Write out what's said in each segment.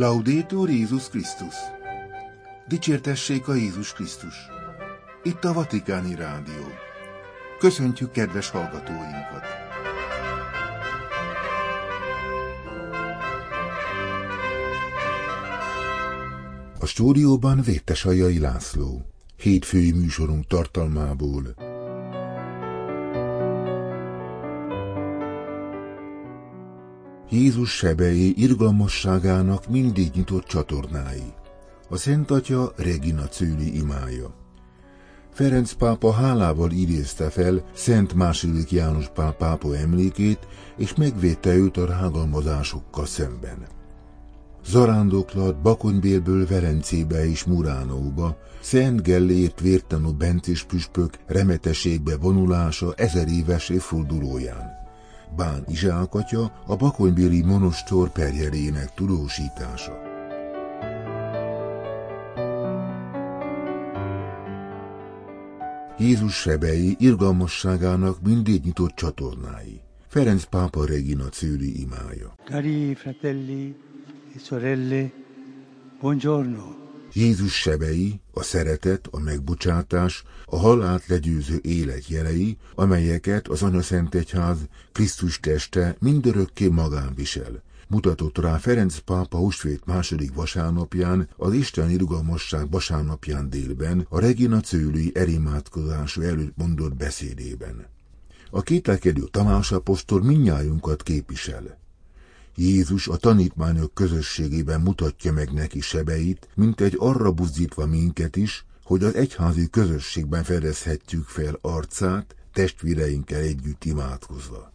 Laudétur Jézus Krisztus! Dicsértessék a Jézus Krisztus! Itt a Vatikáni Rádió. Köszöntjük kedves hallgatóinkat! A stúdióban Vétesajai László. Hétfői műsorunk tartalmából Jézus sebei irgalmasságának mindig nyitott csatornái. A Szent Atya Regina Cőli imája. Ferenc pápa hálával idézte fel Szent második János Pál pápa emlékét, és megvédte őt a rágalmazásokkal szemben. Zarándoklat Bakonybélből Verencébe és Muránóba, Szent Gellért vértanú bencés püspök remetességbe vonulása ezer éves évfordulóján. Bán Izsák atya a bakonybéli monostor perjelének tudósítása. Jézus sebei irgalmasságának mindig nyitott csatornái. Ferenc pápa Regina Cőli imája. Cari fratelli e sorelle, buongiorno. Jézus sebei, a szeretet, a megbocsátás, a halált legyőző élet jelei, amelyeket az Anya Szent Egyház Krisztus teste mindörökké magán visel. Mutatott rá Ferenc pápa húsvét második vasárnapján, az Isten irgalmasság vasárnapján délben, a Regina Cőli erimátkozású előtt mondott beszédében. A kételkedő Tamás apostol minnyájunkat képvisel. Jézus a tanítványok közösségében mutatja meg neki sebeit, mint egy arra buzdítva minket is, hogy az egyházi közösségben fedezhetjük fel arcát, testvéreinkkel együtt imádkozva.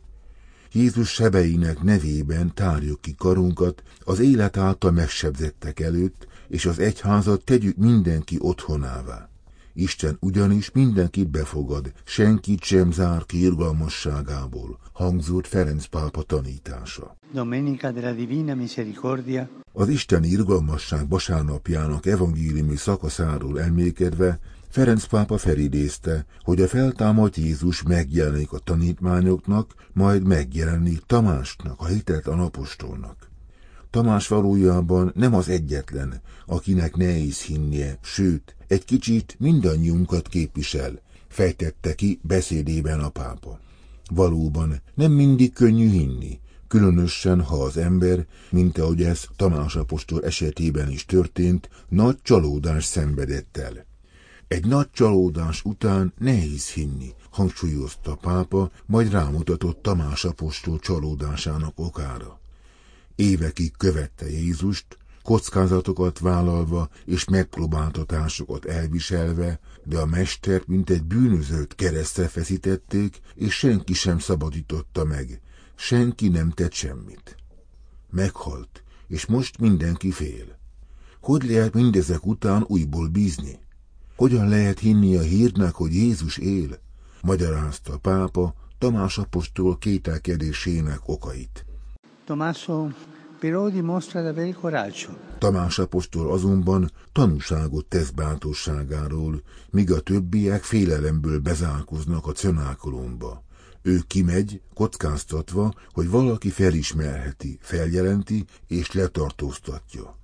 Jézus sebeinek nevében tárjuk ki karunkat az élet által megsebzettek előtt, és az egyházat tegyük mindenki otthonává. Isten ugyanis mindenkit befogad, senkit sem zár ki irgalmasságából, hangzott Ferenc pápa tanítása. Domenica della Divina Misericordia. Az Isten irgalmasság vasárnapjának evangéliumi szakaszáról emlékedve Ferenc pápa felidézte, hogy a feltámadt Jézus megjelenik a tanítványoknak, majd megjelenik Tamásnak, a hitelt apostolnak. Tamás valójában nem az egyetlen, akinek nehéz hinnie, sőt, egy kicsit mindannyiunkat képvisel, fejtette ki beszédében a pápa. Valóban nem mindig könnyű hinni, különösen ha az ember, mint ahogy ez Tamás apostol esetében is történt, nagy csalódás szenvedett el. Egy nagy csalódás után nehéz hinni, hangsúlyozta pápa, majd rámutatott Tamás apostol csalódásának okára. Évekig követte Jézust, kockázatokat vállalva és megpróbáltatásokat elviselve, de a mestert mint egy bűnözőt keresztre feszítették, és senki sem szabadította meg, senki nem tett semmit. Meghalt, és most mindenki fél. Hogy lehet mindezek után újból bízni? Hogyan lehet hinni a hírnek, hogy Jézus él? Magyarázta a pápa Tamás apostol kételkedésének okait. Tommaso però dimostra di avere coraggio. Tamás apostol azonban tanúságot tesz bátorságáról, míg a többiek félelemből bezárkoznak a cenákolomba. Ő kimegy, kockáztatva, hogy valaki felismerheti, feljelenti és letartóztatja.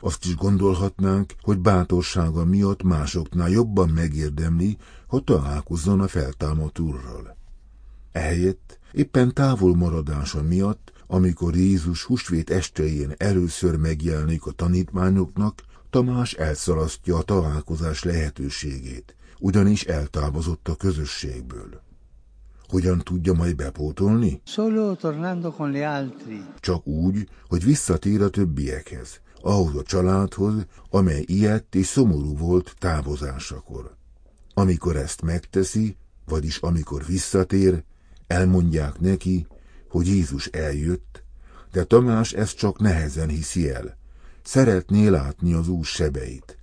Azt is gondolhatnánk, hogy bátorsága miatt másoknál jobban megérdemli, hogy találkozzon a feltámadt úrral. Ehelyett éppen távol maradása miatt amikor Jézus húsvét estején először megjelenik a tanítványoknak, Tamás elszalasztja a találkozás lehetőségét, ugyanis eltávozott a közösségből. Hogyan tudja majd bepótolni? Csak úgy, hogy visszatér a többiekhez, ahhoz a családhoz, amely ilyet és szomorú volt távozásakor. Amikor ezt megteszi, vagyis amikor visszatér, elmondják neki, hogy Jézus eljött, de Tamás ezt csak nehezen hiszi el. Szeretné látni az új sebeit.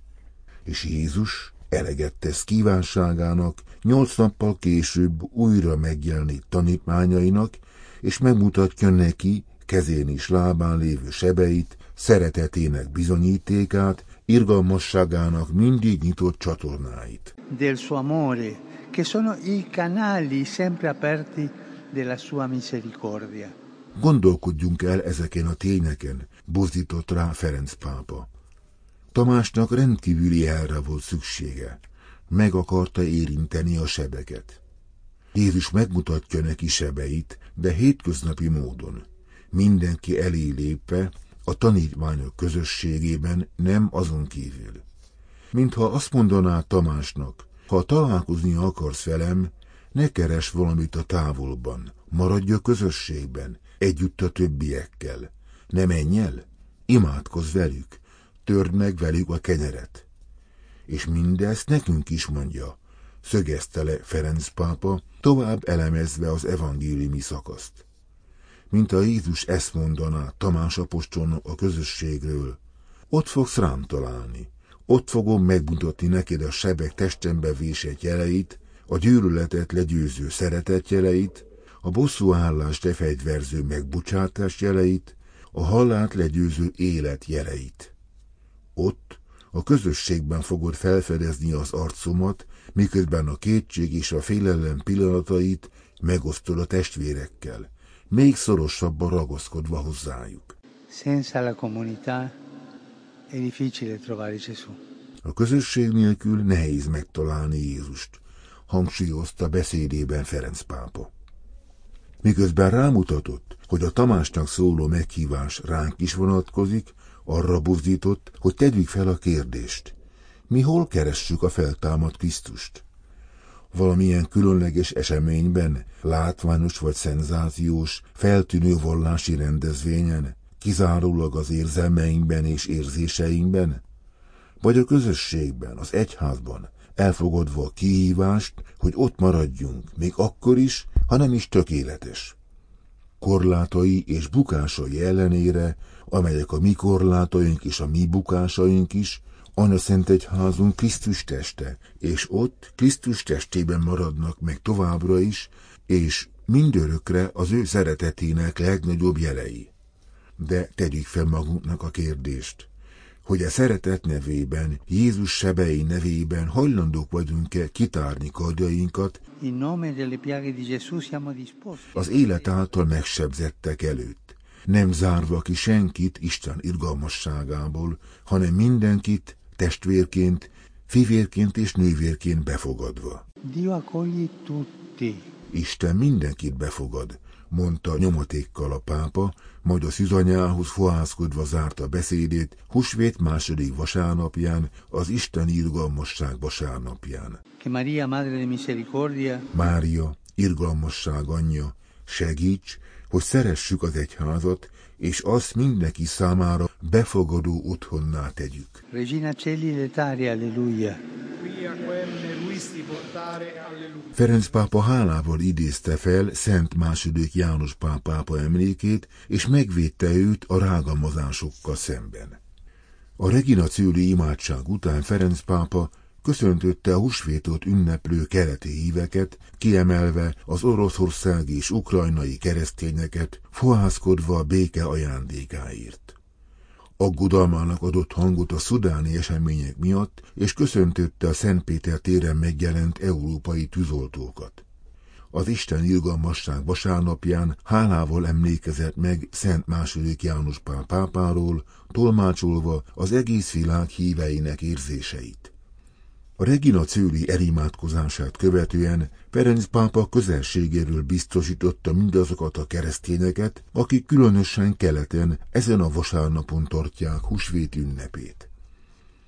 És Jézus eleget tesz kívánságának, nyolc nappal később újra megjelenik tanítványainak, és megmutatja neki kezén is lábán lévő sebeit, szeretetének bizonyítékát, irgalmasságának mindig nyitott csatornáit. Del suo amore, che sono i canali sempre aperti della sua misericordia. Gondolkodjunk el ezeken a tényeken, buzdított rá Ferenc pápa. Tamásnak rendkívüli elre volt szüksége. Meg akarta érinteni a sebeket. Jézus megmutatja neki sebeit, de hétköznapi módon. Mindenki elé lépve, a tanítványok közösségében, nem azon kívül. Mintha azt mondaná Tamásnak, ha találkozni akarsz velem, ne keres valamit a távolban, maradj a közösségben, együtt a többiekkel. Ne menj el, imádkozz velük, törd meg velük a kenyeret. És mindezt nekünk is mondja, szögezte le Ferenc pápa, tovább elemezve az evangéliumi szakaszt. Mint a Jézus ezt mondaná Tamás apostolnak a közösségről, ott fogsz rám találni, ott fogom megmutatni neked a sebek testembe vésett jeleit, a gyűlöletet legyőző szeretet jeleit, a bosszúállást lefegyverző megbocsátás jeleit, a halált legyőző élet jeleit. Ott, a közösségben fogod felfedezni az arcomat, miközben a kétség és a félelem pillanatait megosztod a testvérekkel, még szorosabban ragaszkodva hozzájuk. Senza la comunità è difficile trovare Gesù. A közösség nélkül nehéz megtalálni Jézust, hangsúlyozta beszédében Ferenc pápa. Miközben rámutatott, hogy a Tamásnak szóló meghívás ránk is vonatkozik, arra buzdított, hogy tegyük fel a kérdést. Mi hol keressük a feltámadt Krisztust? Valamilyen különleges eseményben, látványos vagy szenzációs, feltűnő vallási rendezvényen, kizárólag az érzelmeinkben és érzéseinkben? Vagy a közösségben, az egyházban, elfogadva a kihívást, hogy ott maradjunk, még akkor is, ha nem is tökéletes. Korlátai és bukásai ellenére, amelyek a mi korlátaink és a mi bukásaink is, Anna Szent Egyházunk Krisztus teste, és ott Krisztus testében maradnak meg továbbra is, és mindörökre az ő szeretetének legnagyobb jelei. De tegyük fel magunknak a kérdést hogy a szeretet nevében, Jézus sebei nevében hajlandók vagyunk-e kitárni kardjainkat? Az élet által megsebzettek előtt, nem zárva ki senkit Isten irgalmasságából, hanem mindenkit testvérként, fivérként és nővérként befogadva. Isten mindenkit befogad, mondta nyomatékkal a pápa, majd a szüzanyához fohászkodva zárta beszédét husvét második vasárnapján, az Isten irgalmasság vasárnapján. Maria, Madre de Misericordia, Mária, irgalmasság anyja, segíts, hogy szeressük az egyházat, és azt mindenki számára befogadó otthonná tegyük. Regina Celi Letari, Alleluia. Ferenc pápa hálával idézte fel Szent második János pápápa emlékét, és megvédte őt a rágalmazásokkal szemben. A Regina Cőli imádság után Ferenc pápa köszöntötte a husvétot ünneplő keleti híveket, kiemelve az oroszországi és ukrajnai keresztényeket, fohászkodva a béke ajándékáért. Aggodalmának adott hangot a szudáni események miatt, és köszöntötte a Szentpéter téren megjelent európai tűzoltókat. Az Isten irgalmasság vasárnapján hálával emlékezett meg Szent második János Pál pápáról, tolmácsolva az egész világ híveinek érzéseit. A Regina Cőli elimádkozását követően Ferenc pápa közelségéről biztosította mindazokat a keresztényeket, akik különösen keleten ezen a vasárnapon tartják húsvét ünnepét.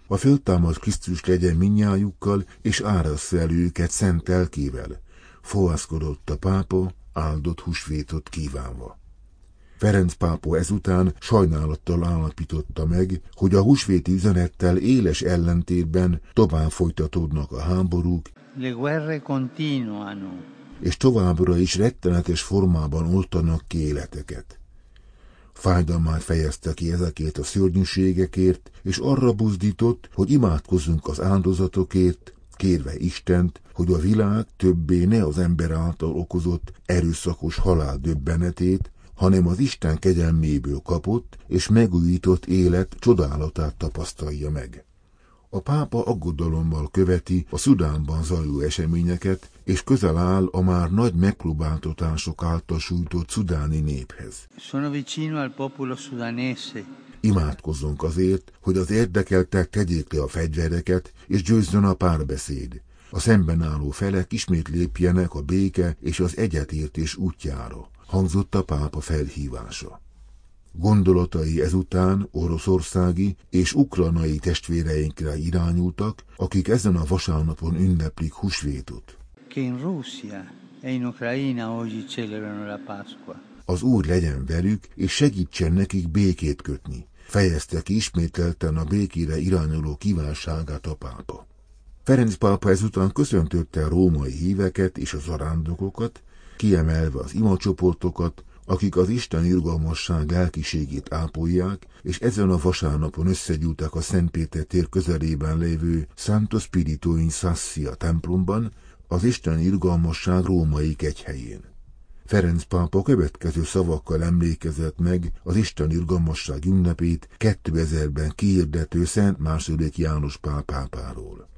A föltámad Krisztus legyen minnyájukkal, és árassza el őket szent elkével, fohászkodott a pápa áldott húsvétot kívánva. Ferenc pápa ezután sajnálattal állapította meg, hogy a húsvéti üzenettel éles ellentétben tovább folytatódnak a háborúk, Le guerre continuano. és továbbra is rettenetes formában oltanak ki életeket. Fájdalmát fejezte ki ezekért a szörnyűségekért, és arra buzdított, hogy imádkozzunk az áldozatokért, kérve Istent, hogy a világ többé ne az ember által okozott erőszakos halál döbbenetét, hanem az Isten kegyelméből kapott és megújított élet csodálatát tapasztalja meg. A pápa aggodalommal követi a Szudánban zajló eseményeket, és közel áll a már nagy megpróbáltatások által sújtott szudáni néphez. Sono vicino al popolo sudanese. Imádkozzunk azért, hogy az érdekeltek tegyék le a fegyvereket, és győzzön a párbeszéd. A szemben álló felek ismét lépjenek a béke és az egyetértés útjára, hangzott a pápa felhívása. Gondolatai ezután oroszországi és ukranai testvéreinkre irányultak, akik ezen a vasárnapon ünneplik Russia e. Az Úr legyen velük, és segítsen nekik békét kötni, fejezte ki ismételten a békére irányuló kívánságát a pápa. Ferenc pápa ezután köszöntötte a római híveket és az zarándokokat, kiemelve az imacsoportokat, akik az Isten irgalmasság lelkiségét ápolják, és ezen a vasárnapon összegyűltek a Szentpéter tér közelében lévő Santo Spirito in Sassia templomban, az Isten irgalmasság római kegyhelyén. Ferenc pápa következő szavakkal emlékezett meg az Isten irgalmasság ünnepét 2000-ben kiirdető Szent második János pápáról.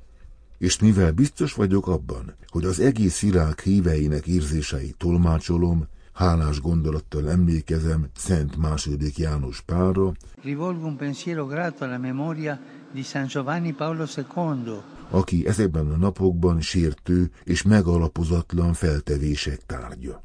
És mivel biztos vagyok abban, hogy az egész világ híveinek érzéseit tolmácsolom, hálás gondolattal emlékezem Szent második János Pálra, Rivolgo un pensiero grato alla memoria di San Giovanni Paolo II, aki ezekben a napokban sértő és megalapozatlan feltevések tárgya.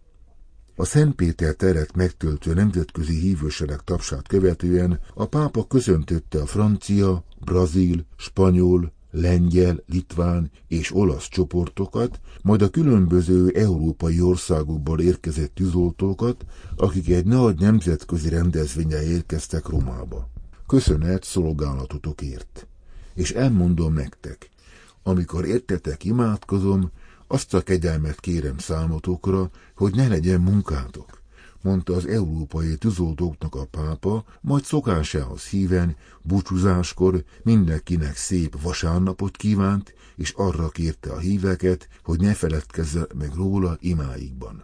A Szent Péter teret megtöltő nemzetközi hívősereg tapsát követően a pápa köszöntötte a francia, brazil, spanyol, lengyel, litván és olasz csoportokat, majd a különböző európai országokból érkezett tűzoltókat, akik egy nagy nemzetközi rendezvényen érkeztek Romába. Köszönet szolgálatotokért. És elmondom nektek, amikor értetek imádkozom, azt a kegyelmet kérem számotokra, hogy ne legyen munkátok, mondta az európai tűzoltóknak a pápa, majd szokásához híven, búcsúzáskor mindenkinek szép vasárnapot kívánt, és arra kérte a híveket, hogy ne feledkezze meg róla imáikban.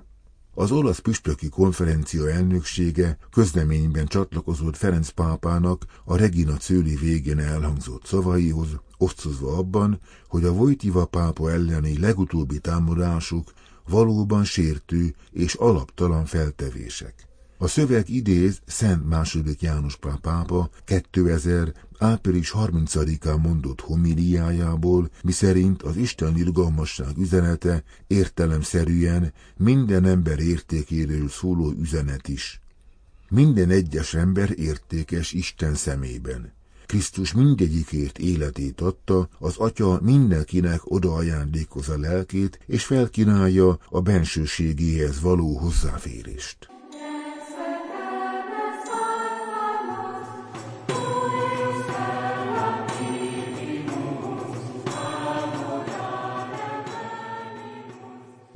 Az olasz püspöki konferencia elnöksége közleményben csatlakozott Ferenc pápának a Regina Cőli végén elhangzott szavaihoz, osztozva abban, hogy a Vojtiva pápa elleni legutóbbi támadásuk valóban sértő és alaptalan feltevések. A szöveg idéz Szent második János pápa 2000. április 30-án mondott homiliájából, miszerint az Isten irgalmasság üzenete értelemszerűen minden ember értékéről szóló üzenet is. Minden egyes ember értékes Isten szemében. Krisztus mindegyikért életét adta, az Atya mindenkinek odaajándékozza lelkét, és felkínálja a bensőségéhez való hozzáférést.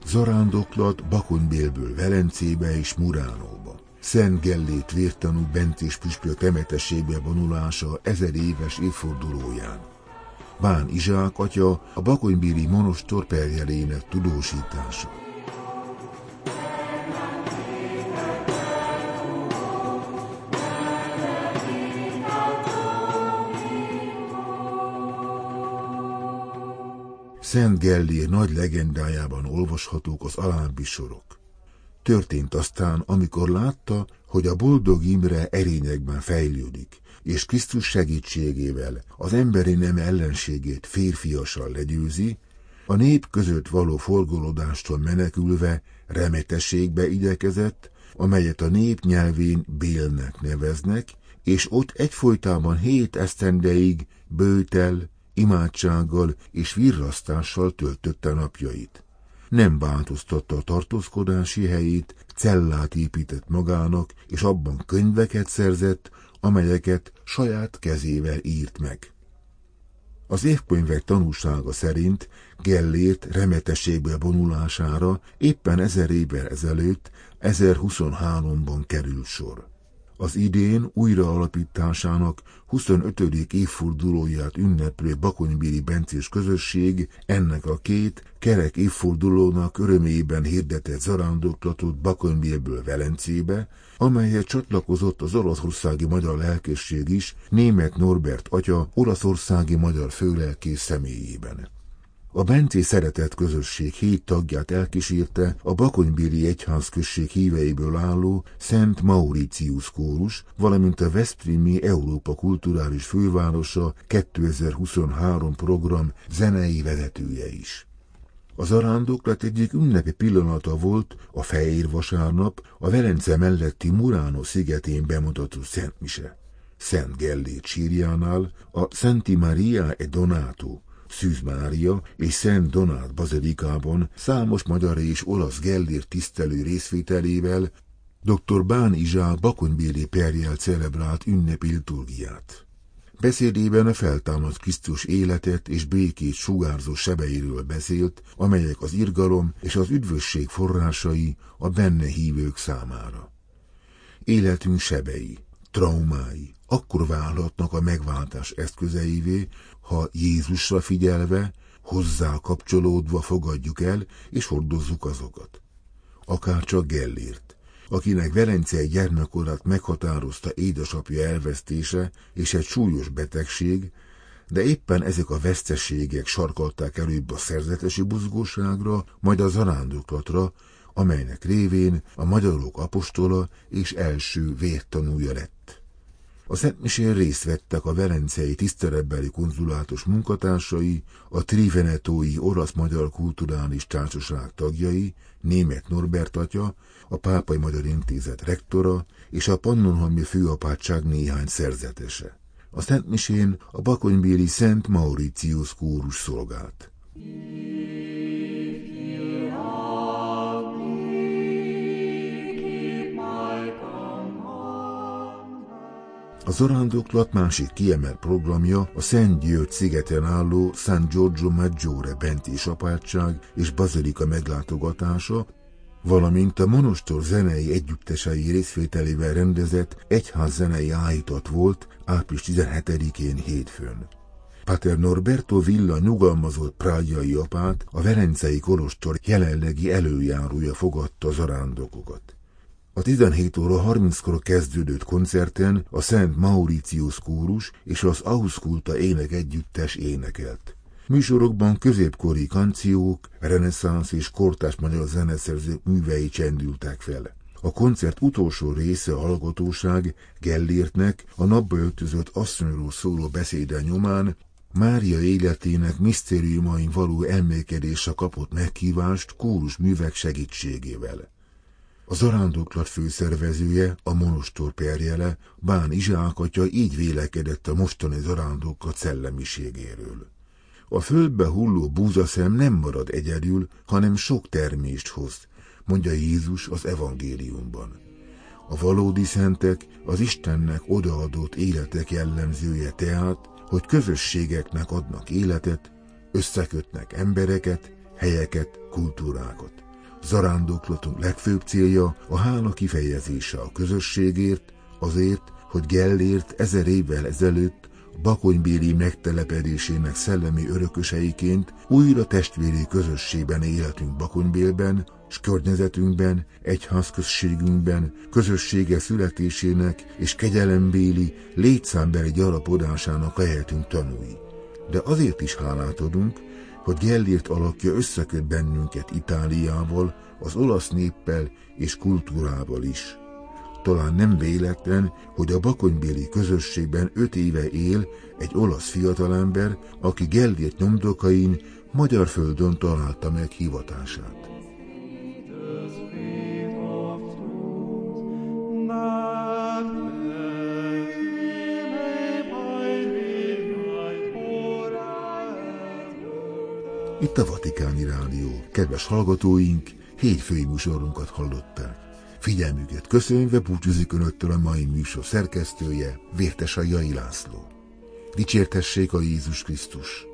Zarándoklat Bakonybélből Velencébe és Muránóba. Szent Gellét vértanú Bencés püspök temetesébe vonulása ezer éves évfordulóján. Bán Izsák atya a bakonybéli monostor perjelének tudósítása. Szent Gellér nagy legendájában olvashatók az alábbi sorok. Történt aztán, amikor látta, hogy a boldog Imre erényekben fejlődik, és Krisztus segítségével az emberi nem ellenségét férfiasan legyőzi, a nép között való forgolódástól menekülve remetességbe igyekezett, amelyet a nép nyelvén Bélnek neveznek, és ott egyfolytában hét esztendeig bőtel, imádsággal és virrasztással töltötte napjait. Nem változtatta a tartózkodási helyét, cellát épített magának, és abban könyveket szerzett, amelyeket saját kezével írt meg. Az évkönyvek tanúsága szerint Gellért remetességből vonulására éppen ezer évvel ezelőtt, 1023-ban került sor. Az idén újraalapításának 25. évfordulóját ünneplő Bakonybéli Bencés közösség ennek a két kerek évfordulónak örömében hirdetett zarándoklatot Bakonybélből Velencébe, amelyet csatlakozott az olaszországi magyar lelkészség is német Norbert atya olaszországi magyar főlelkész személyében. A Bencé Szeretett Közösség hét tagját elkísérte a Bakonybéli Egyházközség híveiből álló Szent Mauritius kórus, valamint a Veszprémi Európa Kulturális Fővárosa 2023 program zenei vezetője is. Az arándoklat egyik ünnepi pillanata volt a Fehér Vasárnap a Velence melletti Murano szigetén bemutatott Szent Mise. Szent Gellért sírjánál a Szenti Maria e Donato, Szűz Mária és Szent Donát bazilikában számos magyar és olasz Gellért tisztelő részvételével dr. Bán Izsák Bakonybéli perjel celebrált ünnepi liturgiát. Beszédében a feltámadt Krisztus életet és békét sugárzó sebeiről beszélt, amelyek az irgalom és az üdvösség forrásai a benne hívők számára. Életünk sebei, traumái akkor válhatnak a megváltás eszközeivé, ha Jézusra figyelve, hozzá kapcsolódva fogadjuk el és hordozzuk azokat. Akár csak Gellért akinek Velencei gyermekkorát meghatározta édesapja elvesztése és egy súlyos betegség, de éppen ezek a veszteségek sarkalták előbb a szerzetesi buzgóságra, majd a zarándoklatra, amelynek révén a magyarok apostola és első vértanúja lett. A Szentmisén részt vettek a velencei tiszterebbeli konzulátus munkatársai, a Trivenetói Orosz-Magyar Kulturális Társaság tagjai, német Norbert atya, a Pápai Magyar Intézet rektora és a Pannonhalmi Főapátság néhány szerzetese. A Szentmisén a Bakonybéli Szent Mauritius kórus szolgált. A zarándoklat másik kiemelt programja a Szent György szigeten álló San Giorgio Maggiore benti apátság és bazilika meglátogatása, valamint a monostor zenei együttesei részvételével rendezett egyház zenei állított volt április 17-én hétfőn. Pater Norberto Villa nyugalmazott prágyai apát, a Verencei Kolostor jelenlegi előjárója fogadta az arándokokat. A 17 óra 30-kor kezdődött koncerten a Szent Mauritius kórus és az Auskulta ének együttes énekelt. Műsorokban középkori kanciók, reneszánsz és kortás magyar zeneszerzők művei csendültek fel. A koncert utolsó része a hallgatóság Gellértnek a napba öltözött asszonyról szóló beszéde nyomán Mária életének misztériumain való elmékedése kapott meghívást kórus művek segítségével. A zarándoklat főszervezője, a monostor perjele, Bán Izsák atya így vélekedett a mostani zarándoklat szellemiségéről. A földbe hulló búzaszem nem marad egyedül, hanem sok termést hoz, mondja Jézus az evangéliumban. A valódi szentek az Istennek odaadott életek jellemzője tehát, hogy közösségeknek adnak életet, összekötnek embereket, helyeket, kultúrákat. Zarándoklatunk legfőbb célja a hála kifejezése a közösségért, azért, hogy Gellért ezer évvel ezelőtt Bakonybéli megtelepedésének szellemi örököseiként újra testvéri közösségben élhetünk Bakonybélben, s környezetünkben, egyházközségünkben, közössége születésének és kegyelembéli, létszámbeli gyarapodásának lehetünk tanúi. De azért is hálát adunk, hogy Gellért alakja összeköt bennünket Itáliával, az olasz néppel és kultúrával is. Talán nem véletlen, hogy a bakonybéli közösségben öt éve él egy olasz fiatalember, aki Gellért nyomdokain magyar földön találta meg hivatását. Itt a Vatikáni Rádió. Kedves hallgatóink, hétfői műsorunkat hallották. Figyelmüket köszönve búcsúzik Önöktől a mai műsor szerkesztője, Vértes a Jai László. Dicsértessék a Jézus Krisztus.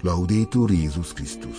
Laudétur Jézus Krisztus.